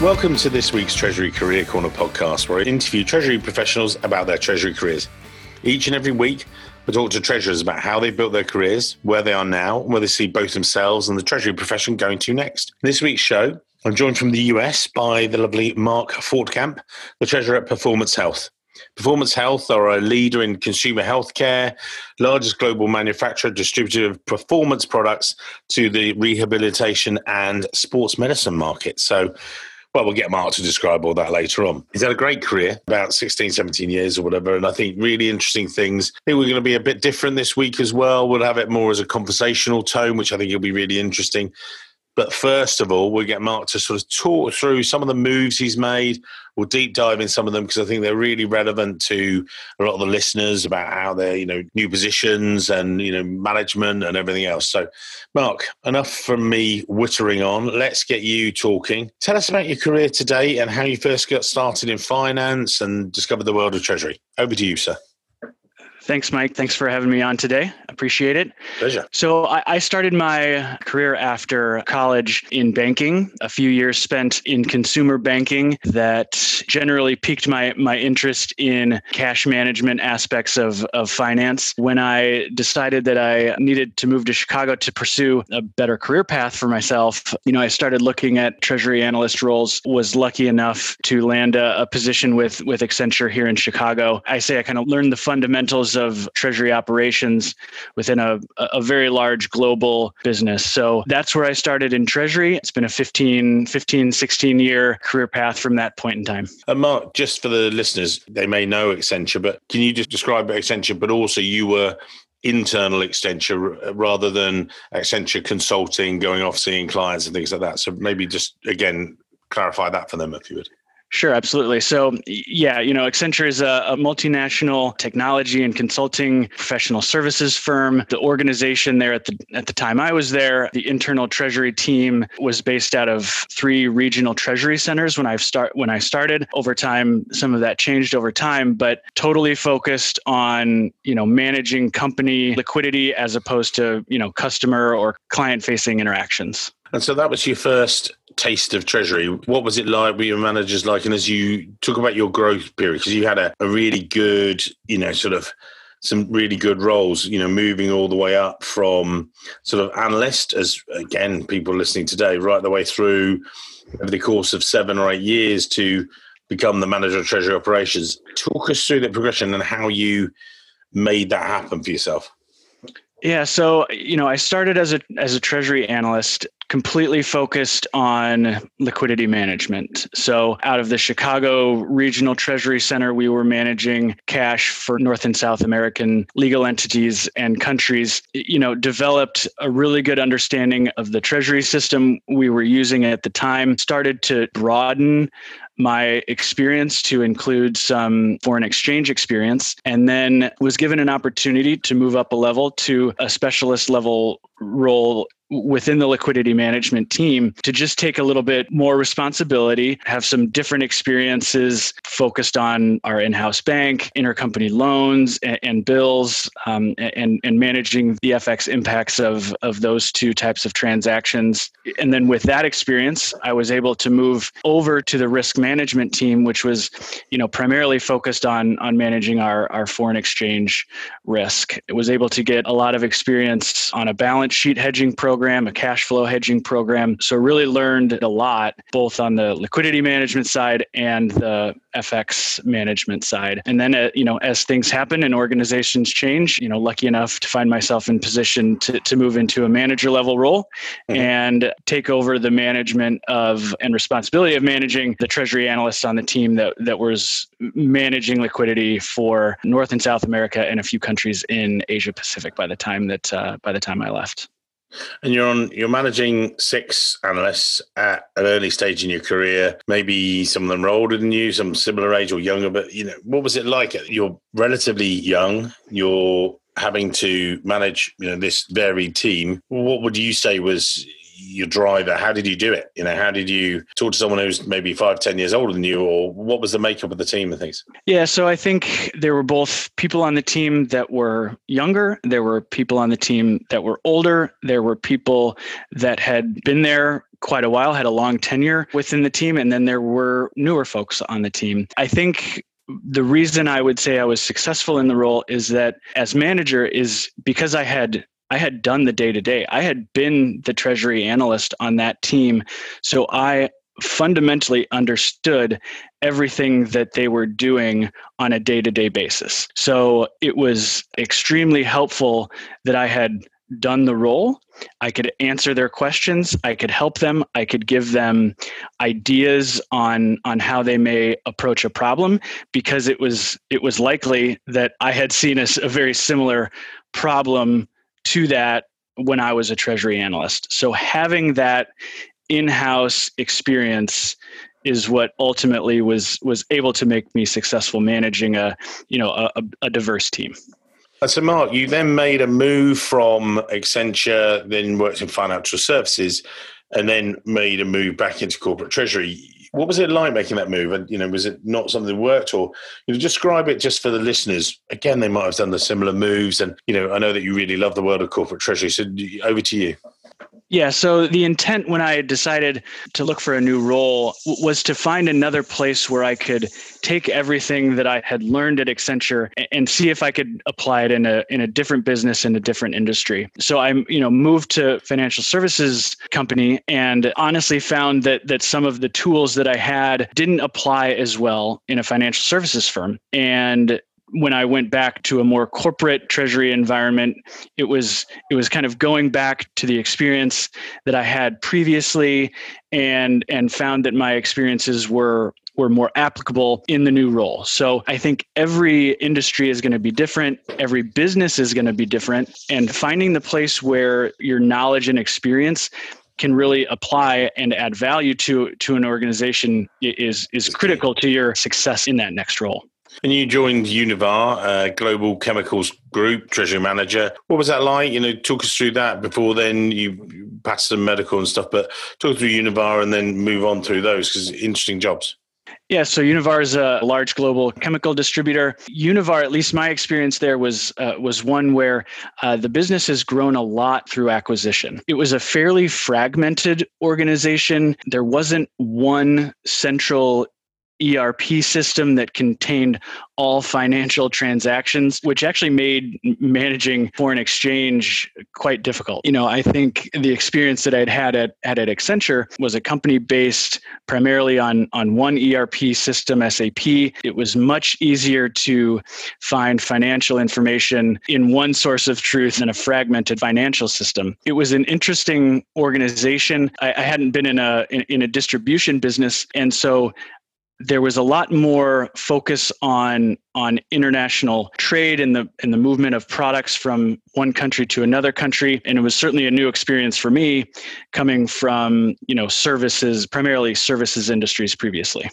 Welcome to this week's Treasury Career Corner podcast, where I interview Treasury professionals about their Treasury careers. Each and every week, I talk to treasurers about how they built their careers, where they are now, and where they see both themselves and the Treasury profession going to next. This week's show, I'm joined from the US by the lovely Mark Fortkamp, the Treasurer at Performance Health. Performance Health are a leader in consumer healthcare, largest global manufacturer, distributor of performance products to the rehabilitation and sports medicine market. So, well, we'll get Mark to describe all that later on. He's had a great career, about 16, 17 years or whatever. And I think really interesting things. I think we're going to be a bit different this week as well. We'll have it more as a conversational tone, which I think will be really interesting. But first of all, we'll get Mark to sort of talk through some of the moves he's made. We'll deep dive in some of them because I think they're really relevant to a lot of the listeners about how they're, you know, new positions and, you know, management and everything else. So, Mark, enough from me wittering on. Let's get you talking. Tell us about your career today and how you first got started in finance and discovered the world of Treasury. Over to you, sir. Thanks, Mike. Thanks for having me on today. Appreciate it. Pleasure. So, I, I, started my career after college in banking, a few years spent in consumer banking that generally piqued my, my interest in cash management aspects of, of finance. When I decided that I needed to move to Chicago to pursue a better career path for myself, you know, I started looking at treasury analyst roles, was lucky enough to land a, a position with, with Accenture here in Chicago. I say I kind of learned the fundamentals of treasury operations within a, a very large global business. So that's where I started in treasury. It's been a 15, 15, 16 year career path from that point in time. And Mark, just for the listeners, they may know Accenture, but can you just describe Accenture? But also, you were internal Accenture uh, rather than Accenture consulting, going off seeing clients and things like that. So maybe just again clarify that for them if you would. Sure, absolutely. So, yeah, you know, Accenture is a, a, multinational technology and consulting professional services firm. The organization there at the at the time I was there, the internal treasury team was based out of three regional treasury centers when I start when I started. Over time, some of that changed over time, but totally focused on you know managing company liquidity as opposed to you know customer or client facing interactions. And so that was your first taste of Treasury. What was it like? Were your managers like? And as you talk about your growth period, because you had a, a really good, you know, sort of some really good roles, you know, moving all the way up from sort of analyst, as again, people listening today, right the way through over the course of seven or eight years to become the manager of treasury operations. Talk us through the progression and how you made that happen for yourself. Yeah, so you know, I started as a as a treasury analyst completely focused on liquidity management. So, out of the Chicago Regional Treasury Center, we were managing cash for North and South American legal entities and countries. You know, developed a really good understanding of the treasury system we were using at the time, started to broaden my experience to include some foreign exchange experience, and then was given an opportunity to move up a level to a specialist level role within the liquidity management team to just take a little bit more responsibility, have some different experiences focused on our in-house bank, intercompany loans and, and bills, um, and, and managing the FX impacts of, of those two types of transactions. And then with that experience, I was able to move over to the risk management team, which was, you know, primarily focused on, on managing our, our foreign exchange risk. It was able to get a lot of experience on a balance sheet hedging program program, a cash flow hedging program. So really learned a lot both on the liquidity management side and the FX management side. And then, uh, you know, as things happen and organizations change, you know, lucky enough to find myself in position to, to move into a manager level role mm-hmm. and take over the management of and responsibility of managing the treasury analysts on the team that, that was managing liquidity for North and South America and a few countries in Asia Pacific by the time that uh, by the time I left. And you're on you're managing six analysts at an early stage in your career. Maybe some of them are older than you, some similar age or younger, but you know, what was it like? You're relatively young, you're having to manage, you know, this varied team. What would you say was your driver? How did you do it? You know, how did you talk to someone who's maybe five, ten years older than you, or what was the makeup of the team and things? Yeah, so I think there were both people on the team that were younger, there were people on the team that were older, there were people that had been there quite a while, had a long tenure within the team, and then there were newer folks on the team. I think the reason I would say I was successful in the role is that as manager is because I had I had done the day to day. I had been the treasury analyst on that team. So I fundamentally understood everything that they were doing on a day to day basis. So it was extremely helpful that I had done the role. I could answer their questions. I could help them. I could give them ideas on on how they may approach a problem because it was it was likely that I had seen a, a very similar problem to that when I was a treasury analyst. So having that in-house experience is what ultimately was was able to make me successful managing a you know a, a diverse team. Uh, so, Mark, you then made a move from Accenture, then worked in financial services, and then made a move back into corporate treasury. What was it like making that move? And you know, was it not something that worked, or you know, describe it just for the listeners? Again, they might have done the similar moves, and you know, I know that you really love the world of corporate treasury. So, over to you. Yeah. So the intent when I decided to look for a new role was to find another place where I could take everything that I had learned at Accenture and see if I could apply it in a in a different business in a different industry. So I, you know, moved to financial services company and honestly found that that some of the tools that I had didn't apply as well in a financial services firm. And when I went back to a more corporate treasury environment, it was it was kind of going back to the experience that I had previously, and and found that my experiences were were more applicable in the new role. So I think every industry is going to be different, every business is going to be different, and finding the place where your knowledge and experience can really apply and add value to to an organization is is critical to your success in that next role. And you joined Univar, uh, Global Chemicals Group, Treasury Manager. What was that like? You know, talk us through that. Before then, you passed some medical and stuff, but talk through Univar and then move on through those because interesting jobs. Yeah, so Univar is a large global chemical distributor. Univar, at least my experience there was uh, was one where uh, the business has grown a lot through acquisition. It was a fairly fragmented organization. There wasn't one central ERP system that contained all financial transactions, which actually made managing foreign exchange quite difficult. You know, I think the experience that I'd had at, at, at Accenture was a company based primarily on, on one ERP system, SAP. It was much easier to find financial information in one source of truth than a fragmented financial system. It was an interesting organization. I, I hadn't been in a in, in a distribution business, and so there was a lot more focus on on international trade and the and the movement of products from one country to another country. And it was certainly a new experience for me coming from you know services primarily services industries previously.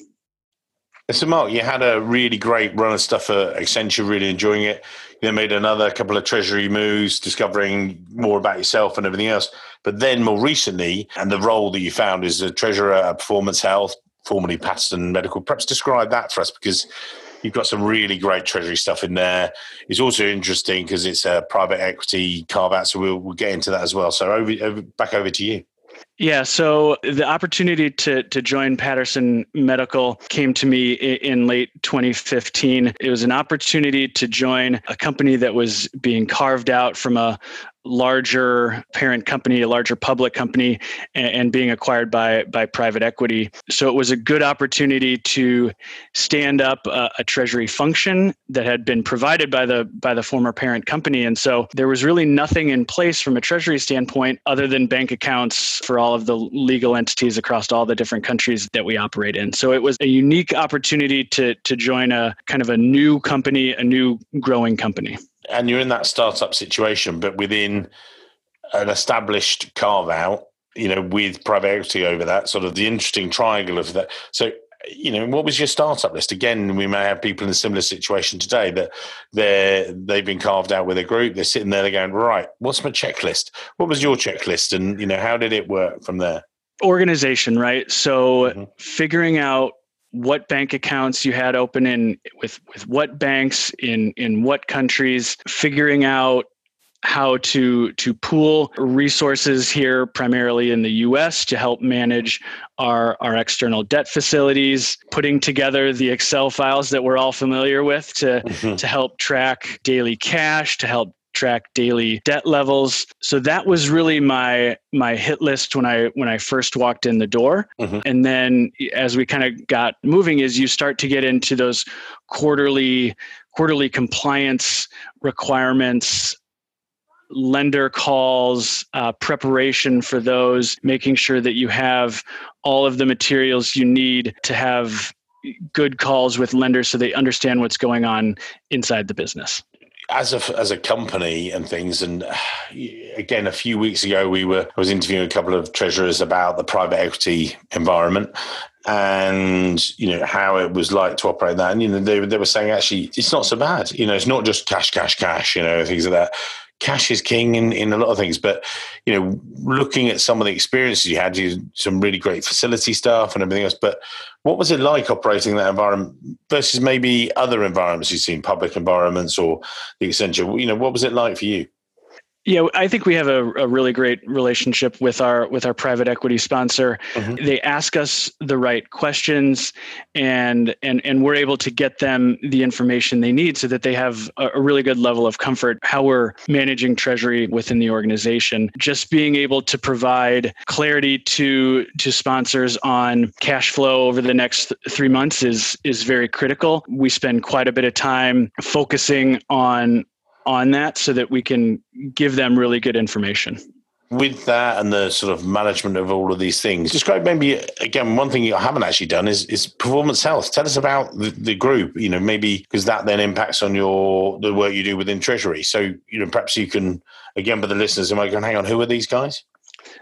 So mark you had a really great run of stuff at accenture really enjoying it. You made another couple of treasury moves discovering more about yourself and everything else. But then more recently and the role that you found is a treasurer at performance health formerly Patterson Medical. Perhaps describe that for us because you've got some really great treasury stuff in there. It's also interesting because it's a private equity carve out, so we'll, we'll get into that as well. So over, over back over to you. Yeah, so the opportunity to to join Patterson Medical came to me in late 2015. It was an opportunity to join a company that was being carved out from a larger parent company, a larger public company, and, and, being acquired by by private equity. So it was a good opportunity to stand up a, a, treasury function that had been provided by the by the former parent company. And so there was really nothing in place from a treasury standpoint other than bank accounts for all of the legal entities across all the different countries that we operate in. So it was a unique opportunity to to join a kind of a new company, a new growing company and you're in that startup situation, but within an established carve out, you know, with private equity over that, sort of the interesting triangle of that. So, you know, what was your startup list? Again, we may have people in a similar situation today that they're they've been carved out with a group. They're sitting there, they're going, right, what's my checklist? What was your checklist, and you know, how did it work from there? Organization, right? So, mm-hmm. figuring out what bank accounts you had open in with with what banks in in what countries figuring out how to to pool resources here primarily in the US to help manage our, our external debt facilities, putting together the Excel files that we're all familiar with to, mm-hmm. to help track daily cash, to help track daily debt levels. So that was really my my hit list when I when I first walked in the door. Mm-hmm. And then as we kind of got moving is you start to get into those quarterly quarterly compliance requirements lender calls, uh, preparation for those, making sure that you have all of the materials you need to have good calls with lenders so they understand what's going on inside the business as a as a company and things and again a few weeks ago we were I was interviewing a couple of treasurers about the private equity environment and you know how it was like to operate that. And you know they, they were saying actually it's not so bad. You know it's not just cash cash cash you know things like that cash is king in, in a lot of things. But you know, looking at some of the experiences you had, you some really great facility stuff and everything else. But what was it like operating that environment versus maybe other environments you've seen, public environments or the Accenture? You know, what was it like for you? Yeah, I think we have a, a, really great relationship with our with our private equity sponsor. Mm-hmm. They ask us the right questions, and and and we're able to get them the information they need so that they have a, a really good level of comfort how we're managing treasury within the organization. Just being able to provide clarity to to sponsors on cash flow over the next three months is is very critical. We spend quite a bit of time focusing on on that so that we can give them really good information. With that and the sort of management of all of these things describe maybe again one thing you haven't actually done is is performance health. Tell us about the, the group you know maybe because that then impacts on your the work you do within treasury. So you know perhaps you can again for the listeners who might go hang on? Who are these guys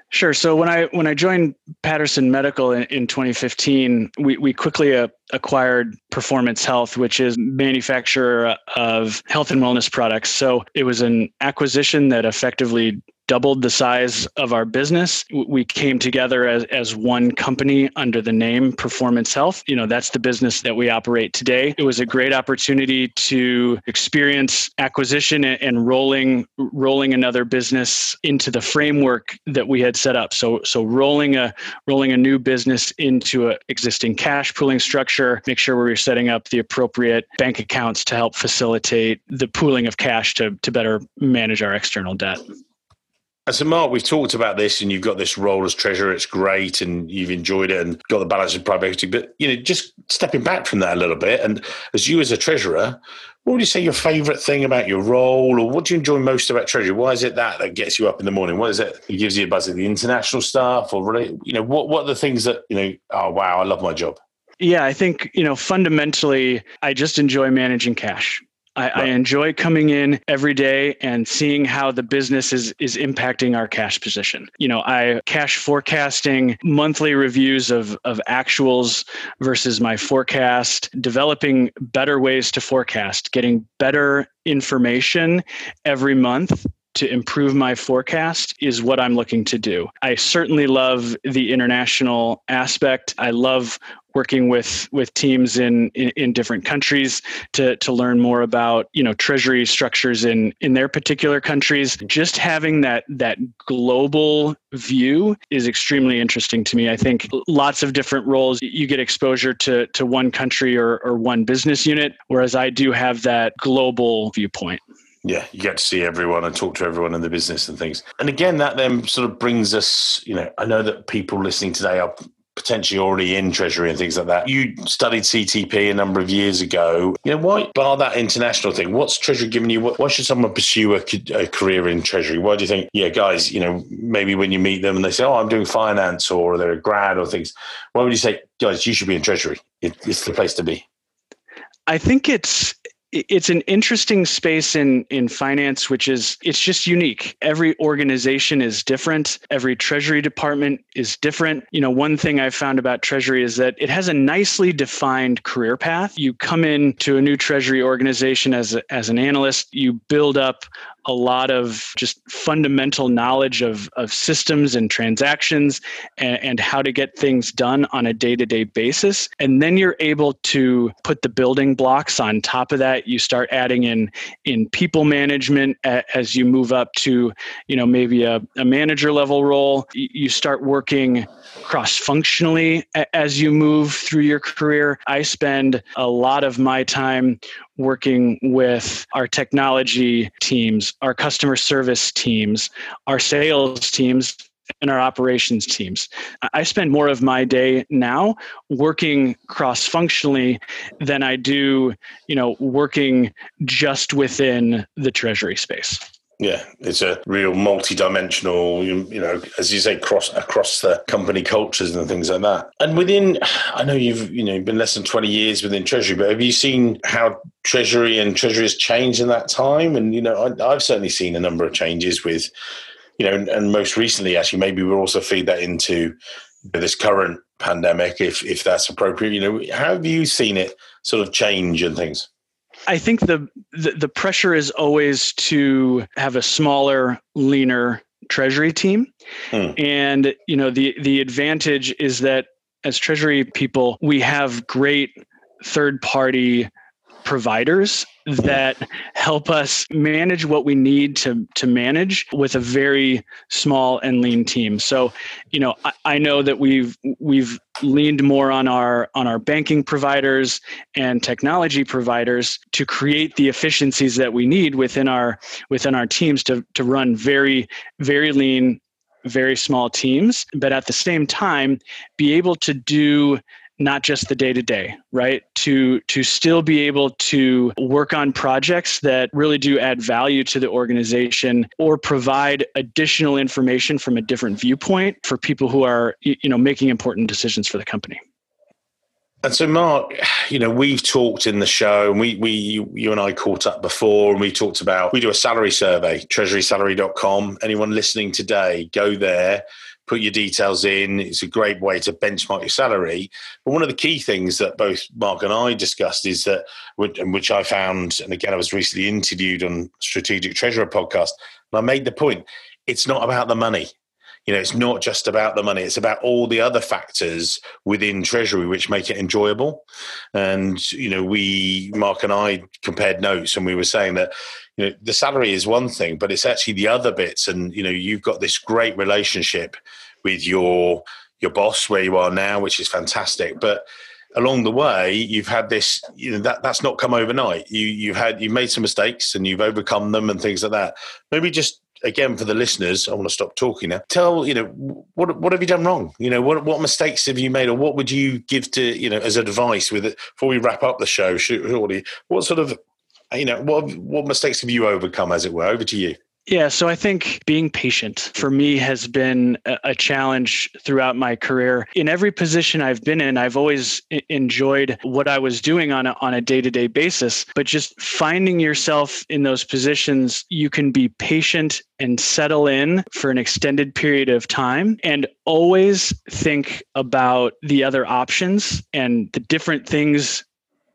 Sure. So when I when I joined Patterson Medical in, in 2015, we we quickly uh, acquired Performance Health, which is manufacturer of health and wellness products. So it was an acquisition that effectively doubled the size of our business. We came together as, as one company under the name Performance Health. You know, that's the business that we operate today. It was a great opportunity to experience acquisition and rolling rolling another business into the framework that we had set up. So so rolling a rolling a new business into an existing cash pooling structure, make sure we were setting up the appropriate bank accounts to help facilitate the pooling of cash to, to better manage our external debt. So, Mark, we've talked about this, and you've got this role as treasurer. It's great, and you've enjoyed it, and got the balance of private equity. But you know, just stepping back from that a little bit, and as you as a treasurer, what would you say your favourite thing about your role, or what do you enjoy most about treasury? Why is it that that gets you up in the morning? What is it that gives you a buzz at the international stuff, or really, you know, what what are the things that you know? Oh, wow, I love my job. Yeah, I think you know fundamentally, I just enjoy managing cash. I, right. I, enjoy coming in every day and seeing how the business is is impacting our cash position. You know, I cash forecasting monthly reviews of of actuals versus my forecast, developing better ways to forecast, getting better information every month to improve my forecast is what I'm looking to do. I certainly love the international aspect. I love working with with teams in, in, in different countries to to learn more about you know treasury structures in in their particular countries. Just having that that global view is extremely interesting to me. I think lots of different roles. You get exposure to to one country or, or one business unit whereas i do have that global viewpoint. Yeah, you get to see everyone and talk to everyone in the business and things. And again, that then sort of brings us, you know, I know that people listening today are potentially already in treasury and things like that. You studied CTP a number of years ago. You know, why bar that international thing? What's treasury giving you? Why should someone pursue a, a, career in treasury? Why do you think, yeah, guys, you know, maybe when you meet them and they say, oh, I'm doing finance or they're a grad or things, why would you say, guys, you should be in treasury? It, it's the place to be. I think it's it's an interesting space in in finance which is it's just unique. Every organization is different. Every treasury department is different. You know one thing i've found about treasury is that it has a nicely defined career path. You come in to a new treasury organization as a, as an analyst you build up a lot of just fundamental knowledge of, of systems and transactions and, and how to get things done on a day to day basis. And then you're able to put the building blocks on top of that. You start adding in, in people management as you move up to, you know, maybe a, a manager level role. You start working cross functionally as you move through your career. I spend a lot of my time working with our technology teams, our customer service teams, our sales teams, and our operations teams. I spend more of my day now working cross functionally than I do, you know, working just within the treasury space. Yeah, it's a real multi-dimensional, you, you know, as you say, cross across the company cultures and things like that. And within, I know you've you know been less than twenty years within Treasury, but have you seen how Treasury and Treasury has changed in that time? And you know, I, I've certainly seen a number of changes with, you know, and most recently, actually, maybe we'll also feed that into this current pandemic, if if that's appropriate. You know, how have you seen it sort of change and things? I think the, the, the pressure is always to have a smaller, leaner treasury team, hmm. and you know the the advantage is that as treasury people, we have great third party providers that help us manage what we need to to manage with a very small and lean team. So, you know, I, I, know that we've we've leaned more on our on our banking providers and technology providers to create the efficiencies that we need within our within our teams to to run very very lean very small teams but at the same time be able to do not just the day to day right? To to still be able to work on projects that really do add value to the organization or provide additional information from a different viewpoint for people who are you know making important decisions for the company. And so, Mark, you know, we've talked in the show, and we, we, you, and I caught up before, and we talked about we do a salary survey, treasurysalary.com. Anyone listening today, go there, put your details in. It's a great way to benchmark your salary. But one of the key things that both Mark and I discussed is that, which I found, and again, I was recently interviewed on Strategic Treasurer podcast, and I made the point it's not about the money. You know, it's not just about the money, it's about all the other factors within Treasury which make it enjoyable. And, you know, we, Mark and I compared notes and we were saying that you know the salary is one thing but it's actually the other bits. And you know you've got this great relationship with your your boss where you are now which is fantastic. But along the way you've had this you know that that's not come overnight. You you've had you've made some mistakes and you've overcome them and things like that. Maybe just again for the listeners i want to stop talking now. Tell you know what what have you done wrong? You know what what mistakes have you made or what would you give to you know as advice with it? Before we wrap up the show surely what sort of you know, what what mistakes have you overcome, as it were? Over to you. Yeah, so I think being patient for me has been a challenge throughout my career. In every position I've been in, I've always enjoyed what I was doing on a, on a day-to-day basis, but just finding yourself in those positions, you can be patient and settle in for an extended period of time and always think about the other options and the different things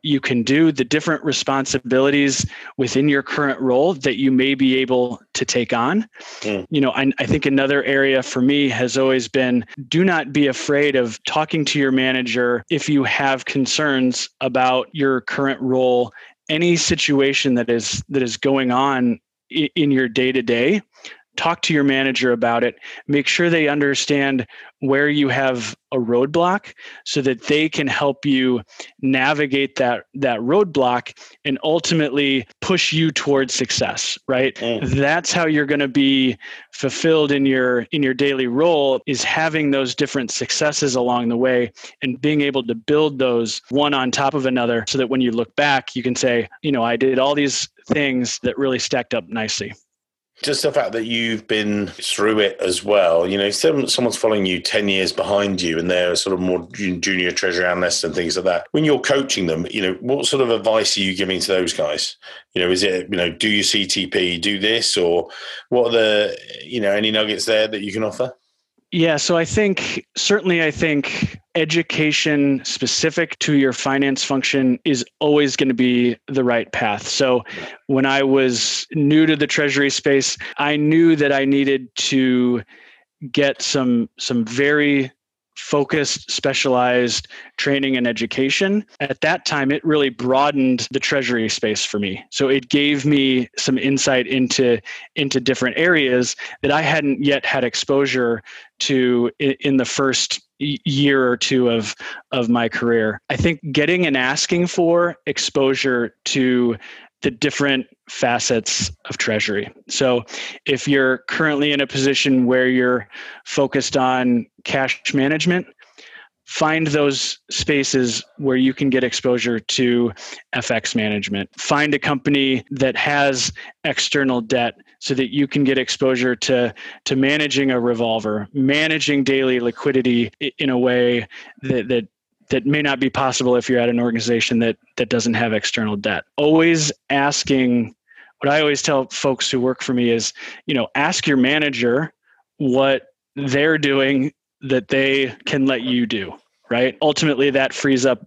you can do, the different responsibilities within your current role that you may be able to take on. Mm. You know, I, I think another area for me has always been do not be afraid of talking to your manager if you have concerns about your current role, any situation that is that is going on in your day to day talk to your manager about it. Make sure they understand where you have a roadblock so that they can help you navigate that that roadblock and ultimately push you towards success right? Mm. that's how you're going to be fulfilled in your in your daily role is having those different successes along the way and being able to build those one on top of another so that when you look back you can say you know I did all these things that really stacked up nicely just the fact that you've been through it as well, you know, someone's following you 10 years behind you and they're sort of more junior treasury analysts and things like that. When you're coaching them, you know, what sort of advice are you giving to those guys? You know, is it, you know, do your CTP, do this, or what are the, you know, any nuggets there that you can offer? Yeah, so I think certainly I think education specific to your finance function is always going to be the right path. So when I was new to the treasury space, I knew that I needed to get some some very focused, specialized training and education. At that time, it really broadened the treasury space for me. So it gave me some insight into, into different areas that I hadn't yet had exposure to in the first year or two of of my career. I think getting and asking for exposure to the different facets of treasury. So, if you're currently in a position where you're focused on cash management, find those spaces where you can get exposure to FX management. Find a company that has external debt so that you can get exposure to, to managing a revolver, managing daily liquidity in a way that, that that may not be possible if you're at an organization that that doesn't have external debt. Always asking what I always tell folks who work for me is, you know, ask your manager what they're doing that they can let you do right? Ultimately, that frees up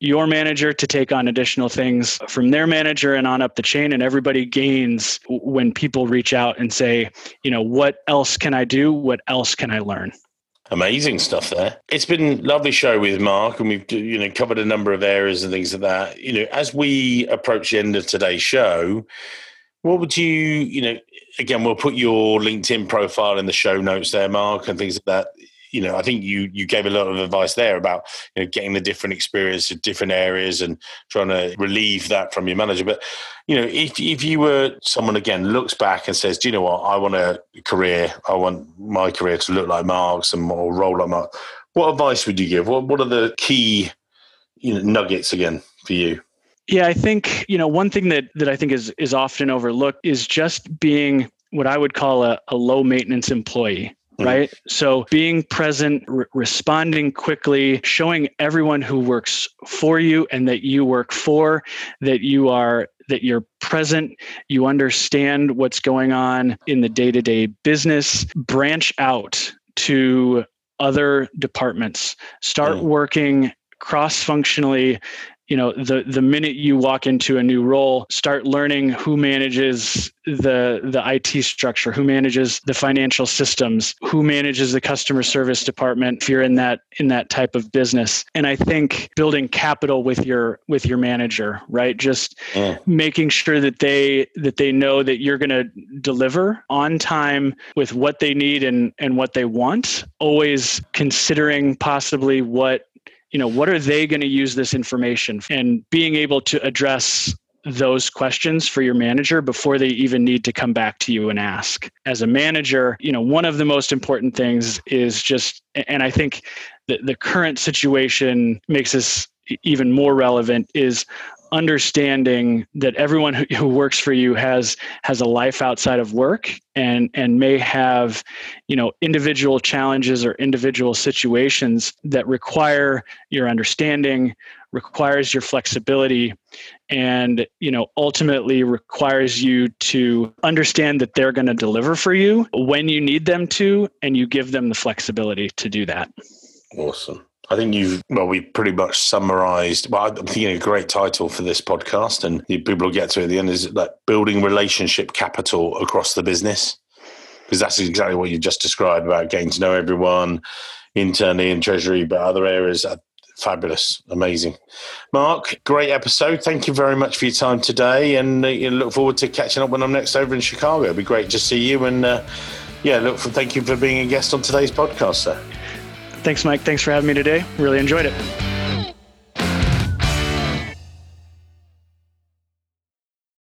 your manager to take on additional things from their manager and on up the chain. And everybody gains when people reach out and say, you know, what else can I do? What else can I learn? Amazing stuff there. It's been lovely show with Mark, and we've you know covered a number of areas and things like that. You know, as we approach the end of today's show, what would you you know? Again, we'll put your LinkedIn profile in the show notes there, Mark, and things like that you know, I think you you gave a lot of advice there about you know getting the different experience of different areas and trying to relieve that from your manager. But you know, if if you were someone again looks back and says, "Do you know what? I want a career. I want my career to look like Mark's and or roll like Mark." What advice would you give? What what are the key you know nuggets again for you? Yeah, I think you know one thing that that I think is is often overlooked is just being what I would call a, a low maintenance employee. Mm-hmm. right? So being present, re- responding quickly, showing everyone who works for you and that you work for, that you are that you're present, you understand what's going on in the day-to-day business, branch out to other departments, start mm. working cross-functionally you know the the minute you walk into a new role start learning who manages the the IT structure who manages the financial systems who manages the customer service department if you're in that in that type of business. And i think building capital with your with your manager right? Just yeah. making sure that they that they know that you're going to deliver on time with what they need and and what they want. Always considering possibly what you know what are they going to use this information and being able to address those questions for your manager before they even need to come back to you and ask. As a manager you know one of the most important things is just and i think the, the current situation makes this even more relevant is understanding that everyone who, works for you has has a life outside of work and and may have you know individual challenges or individual situations that require your understanding requires your flexibility and you know ultimately requires you to understand that they're going to deliver for you when you need them to and you give them the flexibility to do that. Awesome I think you've, well, we pretty much summarized. Well, I'm thinking a great title for this podcast, and people will get to it at the end is like building relationship capital across the business. Because that's exactly what you just described about getting to know everyone internally in Treasury, but other areas are fabulous, amazing. Mark, great episode. Thank you very much for your time today, and uh, look forward to catching up when I'm next over in Chicago. It'd be great to see you, and uh, yeah, look for thank you for being a guest on today's podcast, sir. Thanks, Mike. Thanks for having me today. Really enjoyed it.